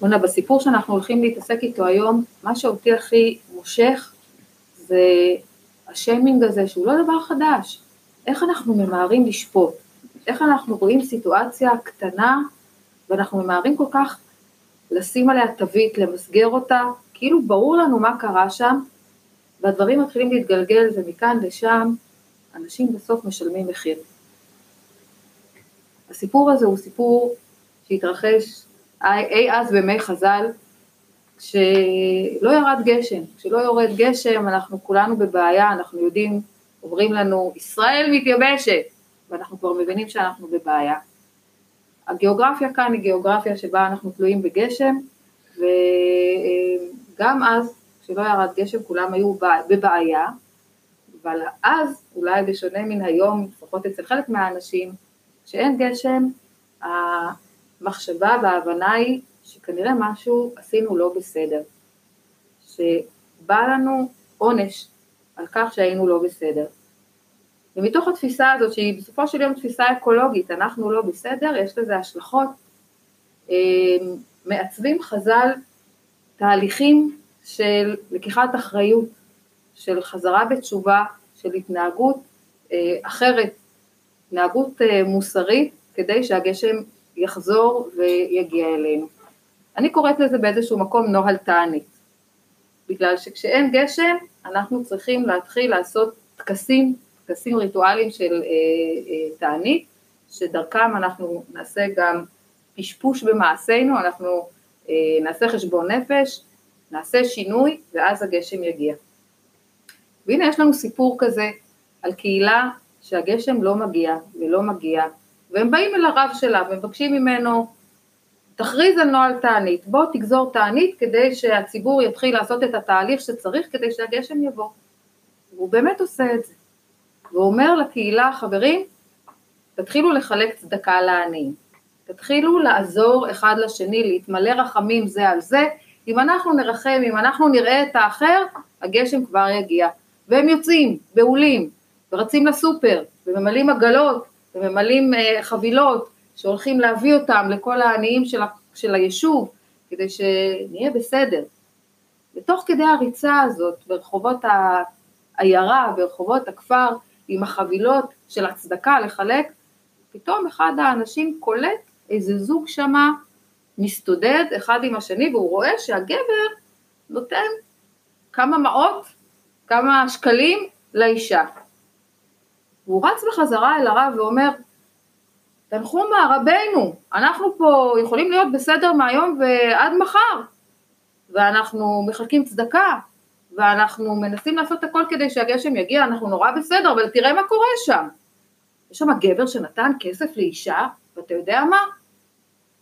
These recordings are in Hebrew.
בוא'נה, בסיפור שאנחנו הולכים להתעסק איתו היום, מה שאותי הכי מושך זה השיימינג הזה, שהוא לא דבר חדש. איך אנחנו ממהרים לשפוט? איך אנחנו רואים סיטואציה קטנה ואנחנו ממהרים כל כך לשים עליה תווית, למסגר אותה, כאילו ברור לנו מה קרה שם, והדברים מתחילים להתגלגל ומכאן לשם אנשים בסוף משלמים מחיר. הסיפור הזה הוא סיפור שהתרחש אי אז בימי חז"ל, כשלא ירד גשם, כשלא יורד גשם אנחנו כולנו בבעיה, אנחנו יודעים, אומרים לנו ישראל מתייבשת, ואנחנו כבר מבינים שאנחנו בבעיה. הגיאוגרפיה כאן היא גיאוגרפיה שבה אנחנו תלויים בגשם, וגם אז, כשלא ירד גשם, כולם היו בבעיה, אבל אז, אולי בשונה מן היום, לפחות אצל חלק מהאנשים, כשאין גשם, המחשבה וההבנה היא שכנראה משהו עשינו לא בסדר, שבא לנו עונש על כך שהיינו לא בסדר. ומתוך התפיסה הזאת, שהיא בסופו של יום תפיסה אקולוגית, אנחנו לא בסדר, יש לזה השלכות, אה, מעצבים חז"ל תהליכים של לקיחת אחריות, של חזרה בתשובה, של התנהגות אה, אחרת, התנהגות אה, מוסרית, כדי שהגשם יחזור ויגיע אלינו. אני קוראת לזה באיזשהו מקום נוהל תענית, בגלל שכשאין גשם אנחנו צריכים להתחיל לעשות טקסים טקסים ריטואליים של אה, אה, תענית, שדרכם אנחנו נעשה גם פשפוש במעשינו, אנחנו אה, נעשה חשבון נפש, נעשה שינוי ואז הגשם יגיע. והנה יש לנו סיפור כזה על קהילה שהגשם לא מגיע ולא מגיע, והם באים אל הרב שלה ומבקשים ממנו, תכריז על נוהל תענית, בוא תגזור תענית כדי שהציבור יתחיל לעשות את התהליך שצריך כדי שהגשם יבוא. והוא באמת עושה את זה. והוא אומר לקהילה, חברים, תתחילו לחלק צדקה לעניים, תתחילו לעזור אחד לשני, להתמלא רחמים זה על זה, אם אנחנו נרחם, אם אנחנו נראה את האחר, הגשם כבר יגיע. והם יוצאים, בהולים, ורצים לסופר, וממלאים עגלות, וממלאים uh, חבילות, שהולכים להביא אותם לכל העניים של, של היישוב, כדי שנהיה בסדר. ותוך כדי הריצה הזאת ברחובות העיירה, ברחובות הכפר, עם החבילות של הצדקה לחלק, פתאום אחד האנשים קולט איזה זוג שמה מסתודד אחד עם השני והוא רואה שהגבר נותן כמה מעות, כמה שקלים לאישה. והוא רץ בחזרה אל הרב ואומר, תנחו מה רבנו, אנחנו פה יכולים להיות בסדר מהיום ועד מחר, ואנחנו מחלקים צדקה, ואנחנו מנסים לעשות הכל כדי שהגשם יגיע, אנחנו נורא בסדר, אבל תראה מה קורה שם. יש שם גבר שנתן כסף לאישה, ואתה יודע מה?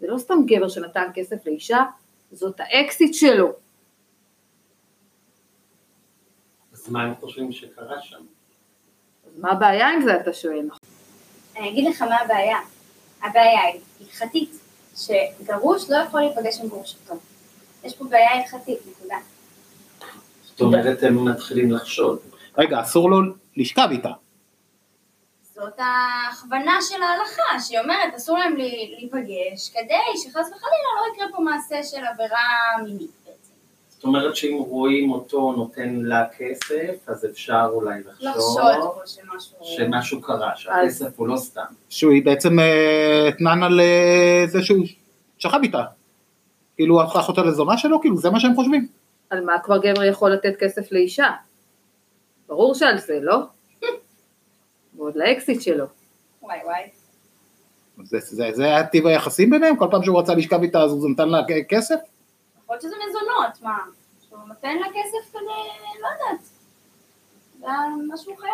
זה לא סתם גבר שנתן כסף לאישה, זאת האקסיט שלו. אז מה הם חושבים שקרה שם? מה הבעיה עם זה, אתה שואל? אני אגיד לך מה הבעיה. הבעיה היא הלכתית, שגרוש לא יכול להיפגש עם גרושתו. יש פה בעיה הלכתית, נקודה. זאת אומרת, הם מתחילים לחשוד. רגע, אסור לו לשכב איתה. זאת ההכוונה של ההלכה, שהיא אומרת, אסור להם להיפגש, כדי שחס וחלילה לא יקרה פה מעשה של עבירה מינית. זאת אומרת שאם רואים אותו נותן לה כסף, אז אפשר אולי לחשוב, שמשהו... שמשהו קרה, שהכסף הוא לא סתם. שהוא בעצם אה, אתנן על אה, זה שהוא שכב איתה. כאילו הוא הפך אותה לזונה שלו, כאילו זה מה שהם חושבים. על מה כבר גבר יכול לתת כסף לאישה? ברור שעל זה, לא? ועוד לאקסיט שלו. וואי וואי. זה, זה, זה היה טיב היחסים ביניהם? כל פעם שהוא רצה לשכב איתה אז הוא נתן לה כסף? יכול להיות שזה מזונות, מה? שהוא נותן לה כסף כדי, לא יודעת.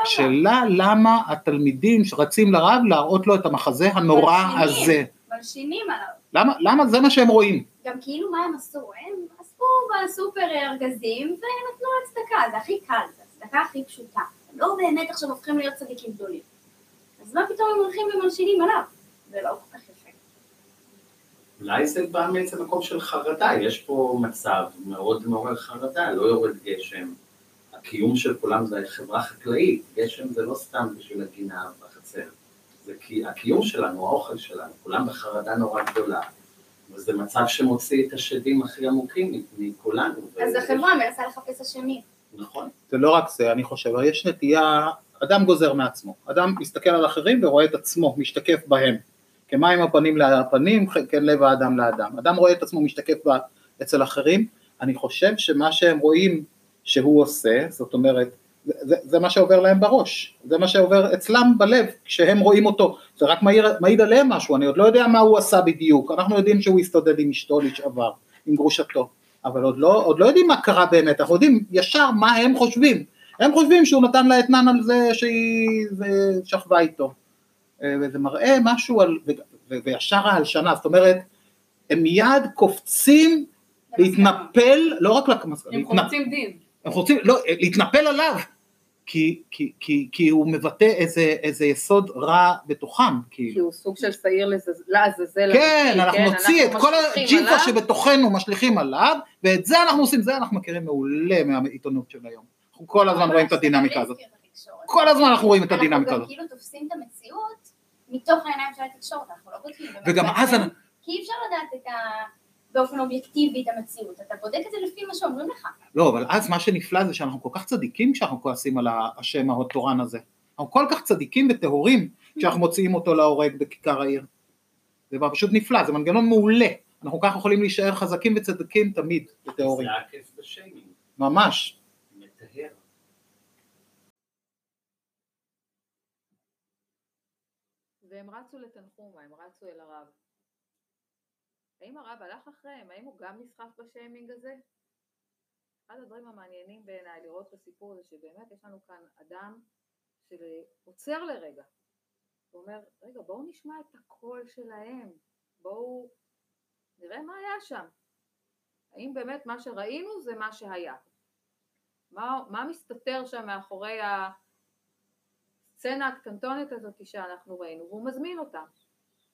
שאלה למה התלמידים שרצים לרב להראות לו את המחזה הנורא מלשינים. הזה. מלשינים עליו. למה, למה זה מה שהם רואים? גם כאילו מה הם עשו? הם אספו בסופר ארגזים ונתנו לה צדקה, זה הכי קל, זה הצדקה הכי פשוטה. הם לא באמת עכשיו הופכים להיות צדיקים גדולים. אז מה פתאום הם הולכים ומלשינים עליו? זה לא כל כך. אולי זה בא מאיזה מקום של חרדה, יש פה מצב מאוד מעורר חרדה, לא יורד גשם. הקיום של כולם זה חברה חקלאית, גשם זה לא סתם בשביל הגינה בחצר. זה כי הקיום שלנו, האוכל שלנו, כולם בחרדה נורא גדולה. זה מצב שמוציא את השדים הכי עמוקים מכולנו. אז החברה מנסה לחפש אשמים. נכון. זה לא רק זה, אני חושב, יש נטייה, אדם גוזר מעצמו, אדם מסתכל על אחרים ורואה את עצמו משתקף בהם, כמים הפנים לפנים, כן לב האדם לאדם, אדם רואה את עצמו משתקף אצל אחרים, אני חושב שמה שהם רואים שהוא עושה, זאת אומרת, זה, זה, מה שעובר להם בראש, זה מה שעובר אצלם בלב, כשהם רואים אותו, זה רק מעיד, מעיד עליהם משהו, אני עוד לא יודע מה הוא עשה בדיוק, אנחנו יודעים שהוא הסתודד עם אשתו לשעבר, עם גרושתו, אבל עוד לא, עוד לא יודעים מה קרה באמת, אנחנו יודעים ישר מה הם חושבים, הם חושבים שהוא נתן לה אתנן על זה שהיא שכבה איתו, וזה מראה משהו על, וישר ההלשנה, זאת אומרת, הם מיד קופצים להתנפל, לא רק למסקנה, הם חורצים דין. הם רוצים, לא, להתנפל עליו, כי, כי, כי, כי הוא מבטא איזה, איזה יסוד רע בתוכם, כי כאילו. הוא סוג של שעיר לעזאזל. כן, אנחנו נוציא את אנחנו כל הג'יפה. שבתוכנו משליכים עליו, ואת זה אנחנו עושים, זה אנחנו מכירים מעולה מהעיתונות של היום. אנחנו כל הזמן רואים את הדינמיקה הזאת. כל הזמן אנחנו רואים את הדינמיקה אנחנו הזאת. גם כאילו תופסים את המציאות מתוך העיניים של התקשורת, אנחנו לא בודקים. וגם אז אני- כי אי אפשר לדעת את ה... באופן אובייקטיבי את המציאות, אתה בודק את זה לפי מה שאומרים לך. לא, אבל אז מה שנפלא זה שאנחנו כל כך צדיקים כשאנחנו כועסים על השם התורן הזה. אנחנו כל כך צדיקים וטהורים כשאנחנו מוציאים אותו להורג בכיכר העיר. זה דבר פשוט נפלא, זה מנגנון מעולה. אנחנו ככה יכולים להישאר חזקים וצדיקים תמיד וטהורים. זה הכיף בשיימינג, ממש. והם רצו לתנחומה, הם רצו אל הרב. האם הרב הלך אחריהם? האם הוא גם נסחף בשיימינג הזה? אחד הדברים המעניינים בעיניי לראות את הסיפור הזה שבאמת יש לנו כאן אדם שעוצר לרגע. הוא אומר, רגע בואו נשמע את הקול שלהם, בואו נראה מה היה שם. האם באמת מה שראינו זה מה שהיה? מה, מה מסתתר שם מאחורי הסצנה הקטנטונת הזאת שאנחנו ראינו? והוא מזמין אותם.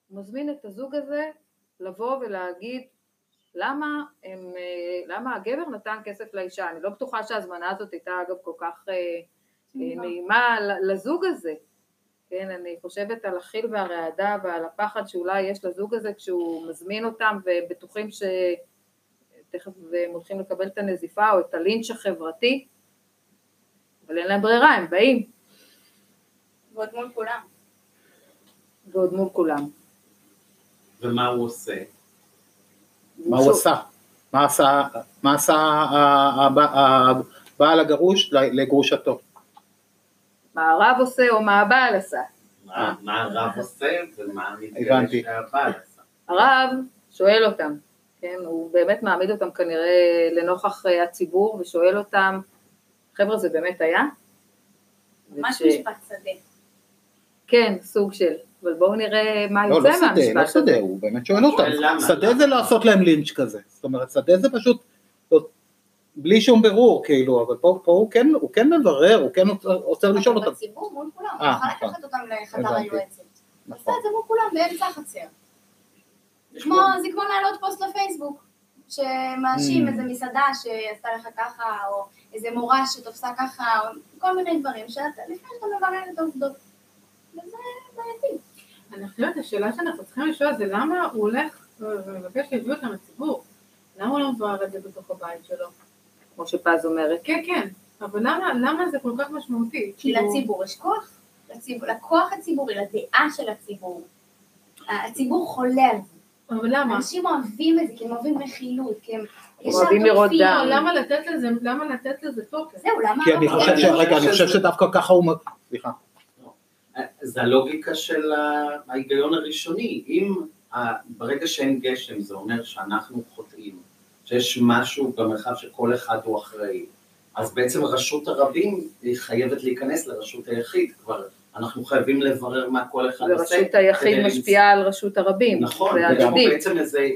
הוא מזמין את הזוג הזה לבוא ולהגיד למה, הם, אה, למה הגבר נתן כסף לאישה. אני לא בטוחה שההזמנה הזאת הייתה אגב כל כך אה, אה, נעימה לזוג הזה. כן, אני חושבת על החיל והרעדה ועל הפחד שאולי יש לזוג הזה כשהוא מזמין אותם ובטוחים שתכף הם הולכים לקבל את הנזיפה או את הלינץ' החברתי, אבל אין להם ברירה, הם באים, ועוד מול כולם. ועוד מול כולם. ומה הוא עושה? מה הוא עשה? מה עשה, מה עשה ה- ה- הבעל הגרוש לגרושתו? מה הרב עושה או מה הבעל עשה. מה הרב עושה ומה. מתגלה שהבעל עשה. הרב שואל אותם, כן, הוא באמת מעמיד אותם כנראה לנוכח אה, הציבור ושואל אותם, חבר'ה זה באמת היה? ממש משפט שדה. כן, סוג של, אבל בואו נראה מה לא, יוצא לא שדה, מהמשפט לא הזה. שדה, הוא באמת שואל אותם. שדה זה לעשות להם לינץ' כזה. זאת אומרת, שדה זה פשוט, לא- בלי שום בירור, כאילו, אבל פה פה הוא כן- הוא כן מברר, הוא כן עוצר- לשאול אבל אותם. בציבור מול כולם, אה, הוא יכול נכון. לקחת אותם לחדר. היועצת. עושה נכון. את זה מול כולם באמצע החצר. זה כמו להעלות פוסט לפייסבוק, שמאשים Mm. איזה מסעדה שעשתה לך ככה, או איזה מורה שתופסה ככה, או כל מיני דברים, שאתה, לפני שאתה מברר את העובדות. בעייתי. אני חושבת השאלה שאנחנו צריכים לשאול זה למה הוא הולך ומבקש שיביאו אותם לציבור? למה הוא לא מבואר את זה בתוך הבית שלו? כמו שפז אומרת. כן, כן, אבל למה, למה זה כל כך משמעותי? כי כאילו, לציבור יש כוח. לציבור, לכוח הציבורי, לדעה של הציבור. הציבור חולה על זה. אבל למה? אנשים אוהבים את זה, כי הם אוהבים רכילות, כי הם אוהבים לראות. דם. למה לתת לזה, למה לתת לזה תוקף? זהו, למה? כי אני לא? חושב ש... רגע, אני חושב שדווקא ככה הוא... סליחה. זה הלוגיקה של ההיגיון הראשוני. אם ברגע שאין גשם זה אומר שאנחנו חוטאים, שיש משהו במרחב שכל אחד הוא אחראי, אז בעצם רשות הרבים היא חייבת להיכנס לרשות היחיד כבר. אנחנו חייבים לברר מה כל אחד עושה. ורשות היחיד משפיעה על רשות הרבים. נכון, זה. בעצם איזה,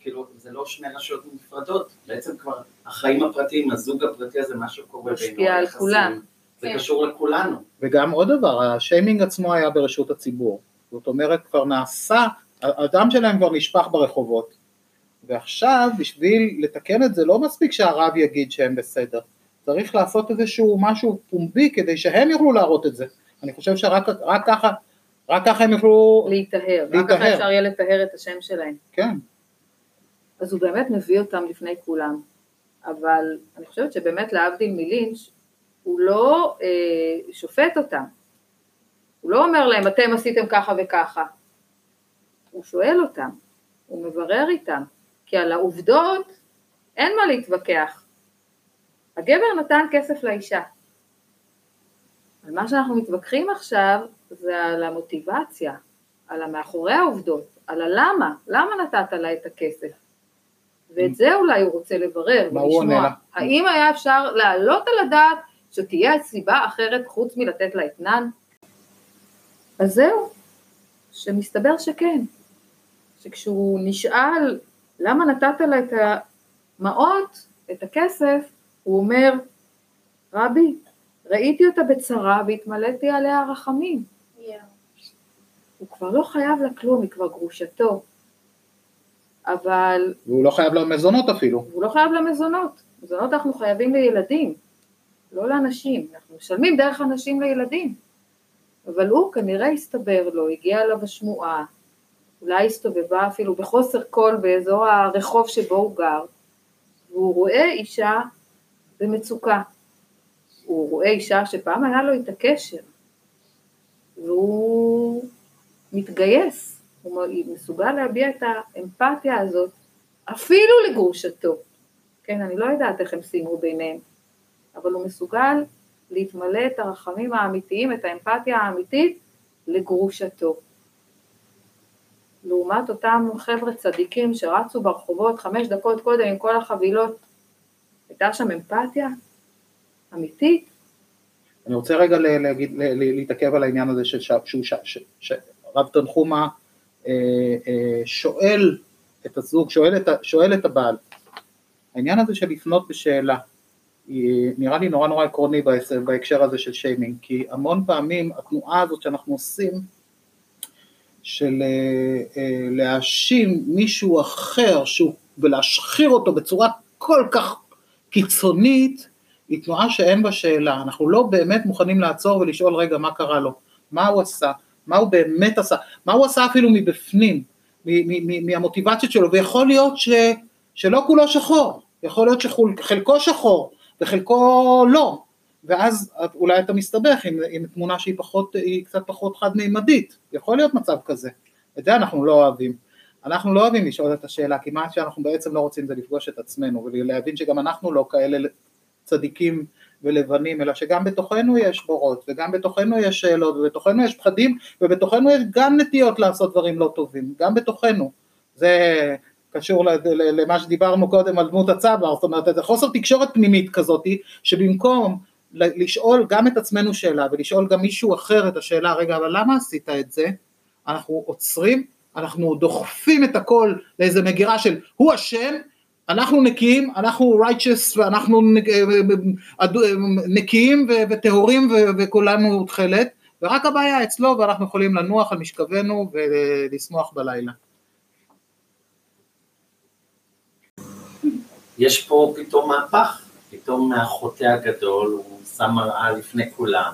כאילו, זה לא שני רשויות נפרדות, בעצם כבר החיים הפרטיים, הזוג הפרטי הזה, מה שקורה בינו, משפיע על כולם. זה כן. קשור לכולנו. וגם עוד דבר, השיימינג עצמו היה ברשות הציבור. זאת אומרת, כבר נעשה, הדם שלהם כבר נשפך ברחובות. ועכשיו, בשביל לתקן את זה, לא מספיק שהרב יגיד שהם בסדר. צריך לעשות איזשהו משהו פומבי כדי שהם יוכלו להראות את זה. אני חושב שרק רק ככה, רק ככה הם יוכלו, להיטהר. רק. ככה אפשר יהיה לטהר את השם שלהם. כן. אז הוא באמת מביא אותם לפני כולם. אבל אני חושבת שבאמת להבדיל מלינץ', הוא לא אה, שופט אותם. הוא לא אומר להם, אתם עשיתם ככה וככה. הוא שואל אותם, הוא מברר איתם, כי על העובדות אין מה להתווכח. הגבר נתן כסף לאישה. על מה שאנחנו מתווכחים עכשיו זה על המוטיבציה, על המאחורי העובדות, על הלמה, למה נתת לה את הכסף. ואת זה אולי הוא רוצה לברר ולשמוע. האם היה אפשר להעלות על הדעת שתהיה סיבה אחרת חוץ מלתת לה אתנן? אז זהו, שמסתבר שכן. שכשהוא נשאל למה נתת לה את המעות, את הכסף, הוא אומר, רבי, ראיתי אותה בצרה והתמלאתי עליה רחמים. הוא כבר לא חייב לה כלום, היא כבר גרושתו. אבל והוא לא חייב לו מזונות אפילו. הוא לא חייב למזונות. מזונות אנחנו חייבים לילדים, לא לאנשים. אנחנו משלמים דרך אנשים לילדים. אבל הוא כנראה הסתבר לו, הגיעה אליו השמועה, אולי הסתובבה אפילו בחוסר קול באזור הרחוב שבו הוא גר, והוא רואה אישה במצוקה. הוא רואה אישה שפעם היה לו איתה קשר, והוא מתגייס, הוא מסוגל להביע את האמפתיה הזאת אפילו לגרושתו. כן, אני לא יודעת איך הם סיימו ביניהם, אבל הוא מסוגל להתמלא את הרחמים האמיתיים, את האמפתיה האמיתית לגרושתו. לעומת אותם חבר'ה צדיקים שרצו ברחובות חמש דקות קודם עם כל החבילות, הייתה שם אמפתיה אמיתית? אני רוצה רגע להגיד, להתעכב על העניין הזה של ש- שהוא ש- ש- שרב תנחומה אה, אה, שואל את הזוג, שואל את, שואל את הבעל. העניין הזה של לפנות בשאלה, נראה לי נורא נורא עקרוני בהקשר הזה של שיימינג, כי המון פעמים התנועה הזאת שאנחנו עושים, של אה, אה, להאשים מישהו אחר שהוא, ולהשחיר אותו בצורה כל כך קיצונית, היא תנועה שאין בה שאלה, אנחנו לא באמת מוכנים לעצור ולשאול רגע מה קרה לו, מה הוא עשה, מה הוא באמת עשה, מה הוא עשה אפילו מבפנים, מהמוטיבציות שלו, ויכול להיות ש, שלא כולו שחור, יכול להיות שחלקו שחור וחלקו לא, ואז אולי אתה מסתבך עם, עם תמונה שהיא פחות, קצת פחות חד-מימדית, יכול להיות מצב כזה, את זה אנחנו לא אוהבים. אנחנו לא אוהבים לשאול את השאלה, כי מה שאנחנו בעצם לא רוצים זה לפגוש את עצמנו, ולהבין שגם אנחנו לא כאלה צדיקים ולבנים, אלא שגם בתוכנו יש בורות, וגם בתוכנו יש שאלות, ובתוכנו יש פחדים, ובתוכנו יש גם נטיות לעשות דברים לא טובים, גם בתוכנו. זה קשור למה שדיברנו קודם על דמות הצבר, זאת אומרת, זה חוסר תקשורת פנימית כזאת, שבמקום לשאול גם את עצמנו שאלה, ולשאול גם מישהו אחר את השאלה, רגע, אבל למה עשית את זה? אנחנו עוצרים, אנחנו דוחפים את הכל לאיזה מגירה של הוא אשם, אנחנו נקיים, אנחנו righteous ואנחנו נק- נקיים ו- וטהורים ו- וכולנו תכלת, ורק הבעיה אצלו ואנחנו יכולים לנוח על משכבנו ולשמוח בלילה. יש פה פתאום מהפך, פתאום מהחוטא הגדול, הוא שם מראה לפני כולם,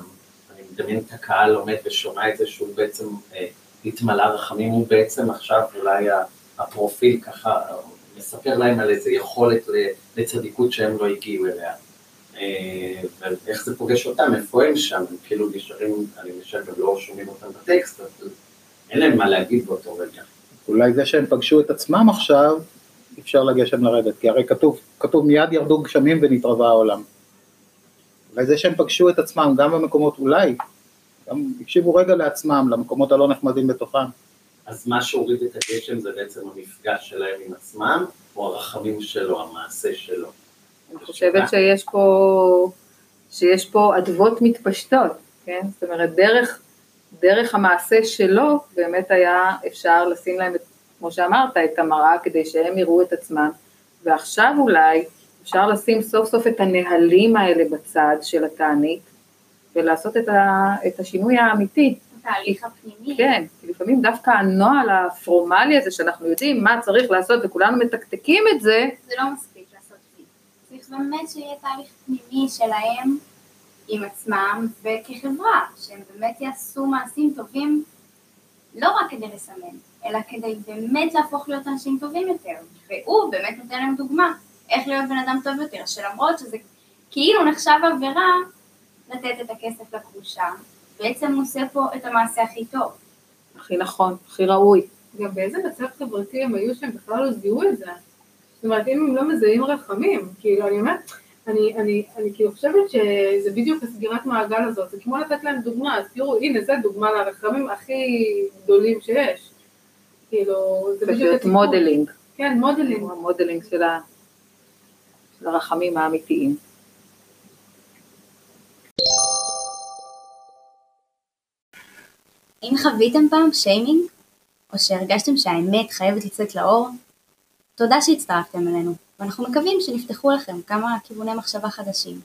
אני מדמיין את הקהל עומד ושומע את זה שהוא בעצם אה, התמלא רחמים, הוא בעצם עכשיו אולי הפרופיל ככה מספר להם על איזה יכולת לצדיקות שהם לא הגיעו אליה. אה, ואיך זה פוגש אותם, איפה הם שם, הם כאילו נשארים, אני חושב גם לא שומעים אותם בטקסט, אבל אין להם מה להגיד באותו רגע. אולי זה שהם פגשו את עצמם עכשיו, אפשר לגשם לרדת, כי הרי כתוב, כתוב מיד ירדו גשמים ונתרבה העולם. אולי זה שהם פגשו את עצמם גם במקומות, אולי, גם הקשיבו רגע לעצמם, למקומות הלא נחמדים בתוכם. אז מה שהוריד את הגשם זה בעצם המפגש שלהם עם עצמם, או הרחמים שלו, המעשה שלו. אני חושבת שיש פה, שיש פה אדוות מתפשטות, כן? זאת אומרת, דרך, דרך המעשה שלו באמת היה אפשר לשים להם, את, כמו שאמרת, את המראה כדי שהם יראו את עצמם, ועכשיו אולי אפשר לשים סוף סוף את הנהלים האלה בצד של התענית, ולעשות את, ה, את השינוי האמיתי. התהליך הפנימי. כן, כי לפעמים דווקא הנוהל הפורמלי הזה שאנחנו יודעים מה צריך לעשות וכולנו מתקתקים את זה, זה לא מספיק לעשות פיל. צריך באמת שיהיה תהליך פנימי שלהם עם עצמם וכחברה, שהם באמת יעשו מעשים טובים לא רק כדי לסמן, אלא כדי באמת להפוך להיות אנשים טובים יותר. והוא באמת נותן להם דוגמה איך להיות בן אדם טוב יותר, שלמרות שזה כאילו נחשב עבירה לתת את הכסף לגרושה, בעצם הוא עושה פה את המעשה הכי טוב. הכי נכון, הכי ראוי. גם באיזה מצב חברתי הם היו שהם בכלל לא זיהו את זה. זאת אומרת, אם הם לא מזהים רחמים, כאילו, אני אומרת, אני, אני, אני כאילו חושבת שזה בדיוק הסגירת מעגל הזאת, זה כמו לתת להם דוגמה, אז תראו, הנה, זה דוגמה לרחמים הכי גדולים שיש. כאילו, זה בדיוק פשוט modeling, כן, modeling. ה modeling של ה- של הרחמים האמיתיים. אם חוויתם פעם שיימינג, או שהרגשתם שהאמת חייבת לצאת לאור, תודה שהצטרפתם אלינו, ואנחנו מקווים שנפתחו לכם כמה כיווני מחשבה חדשים.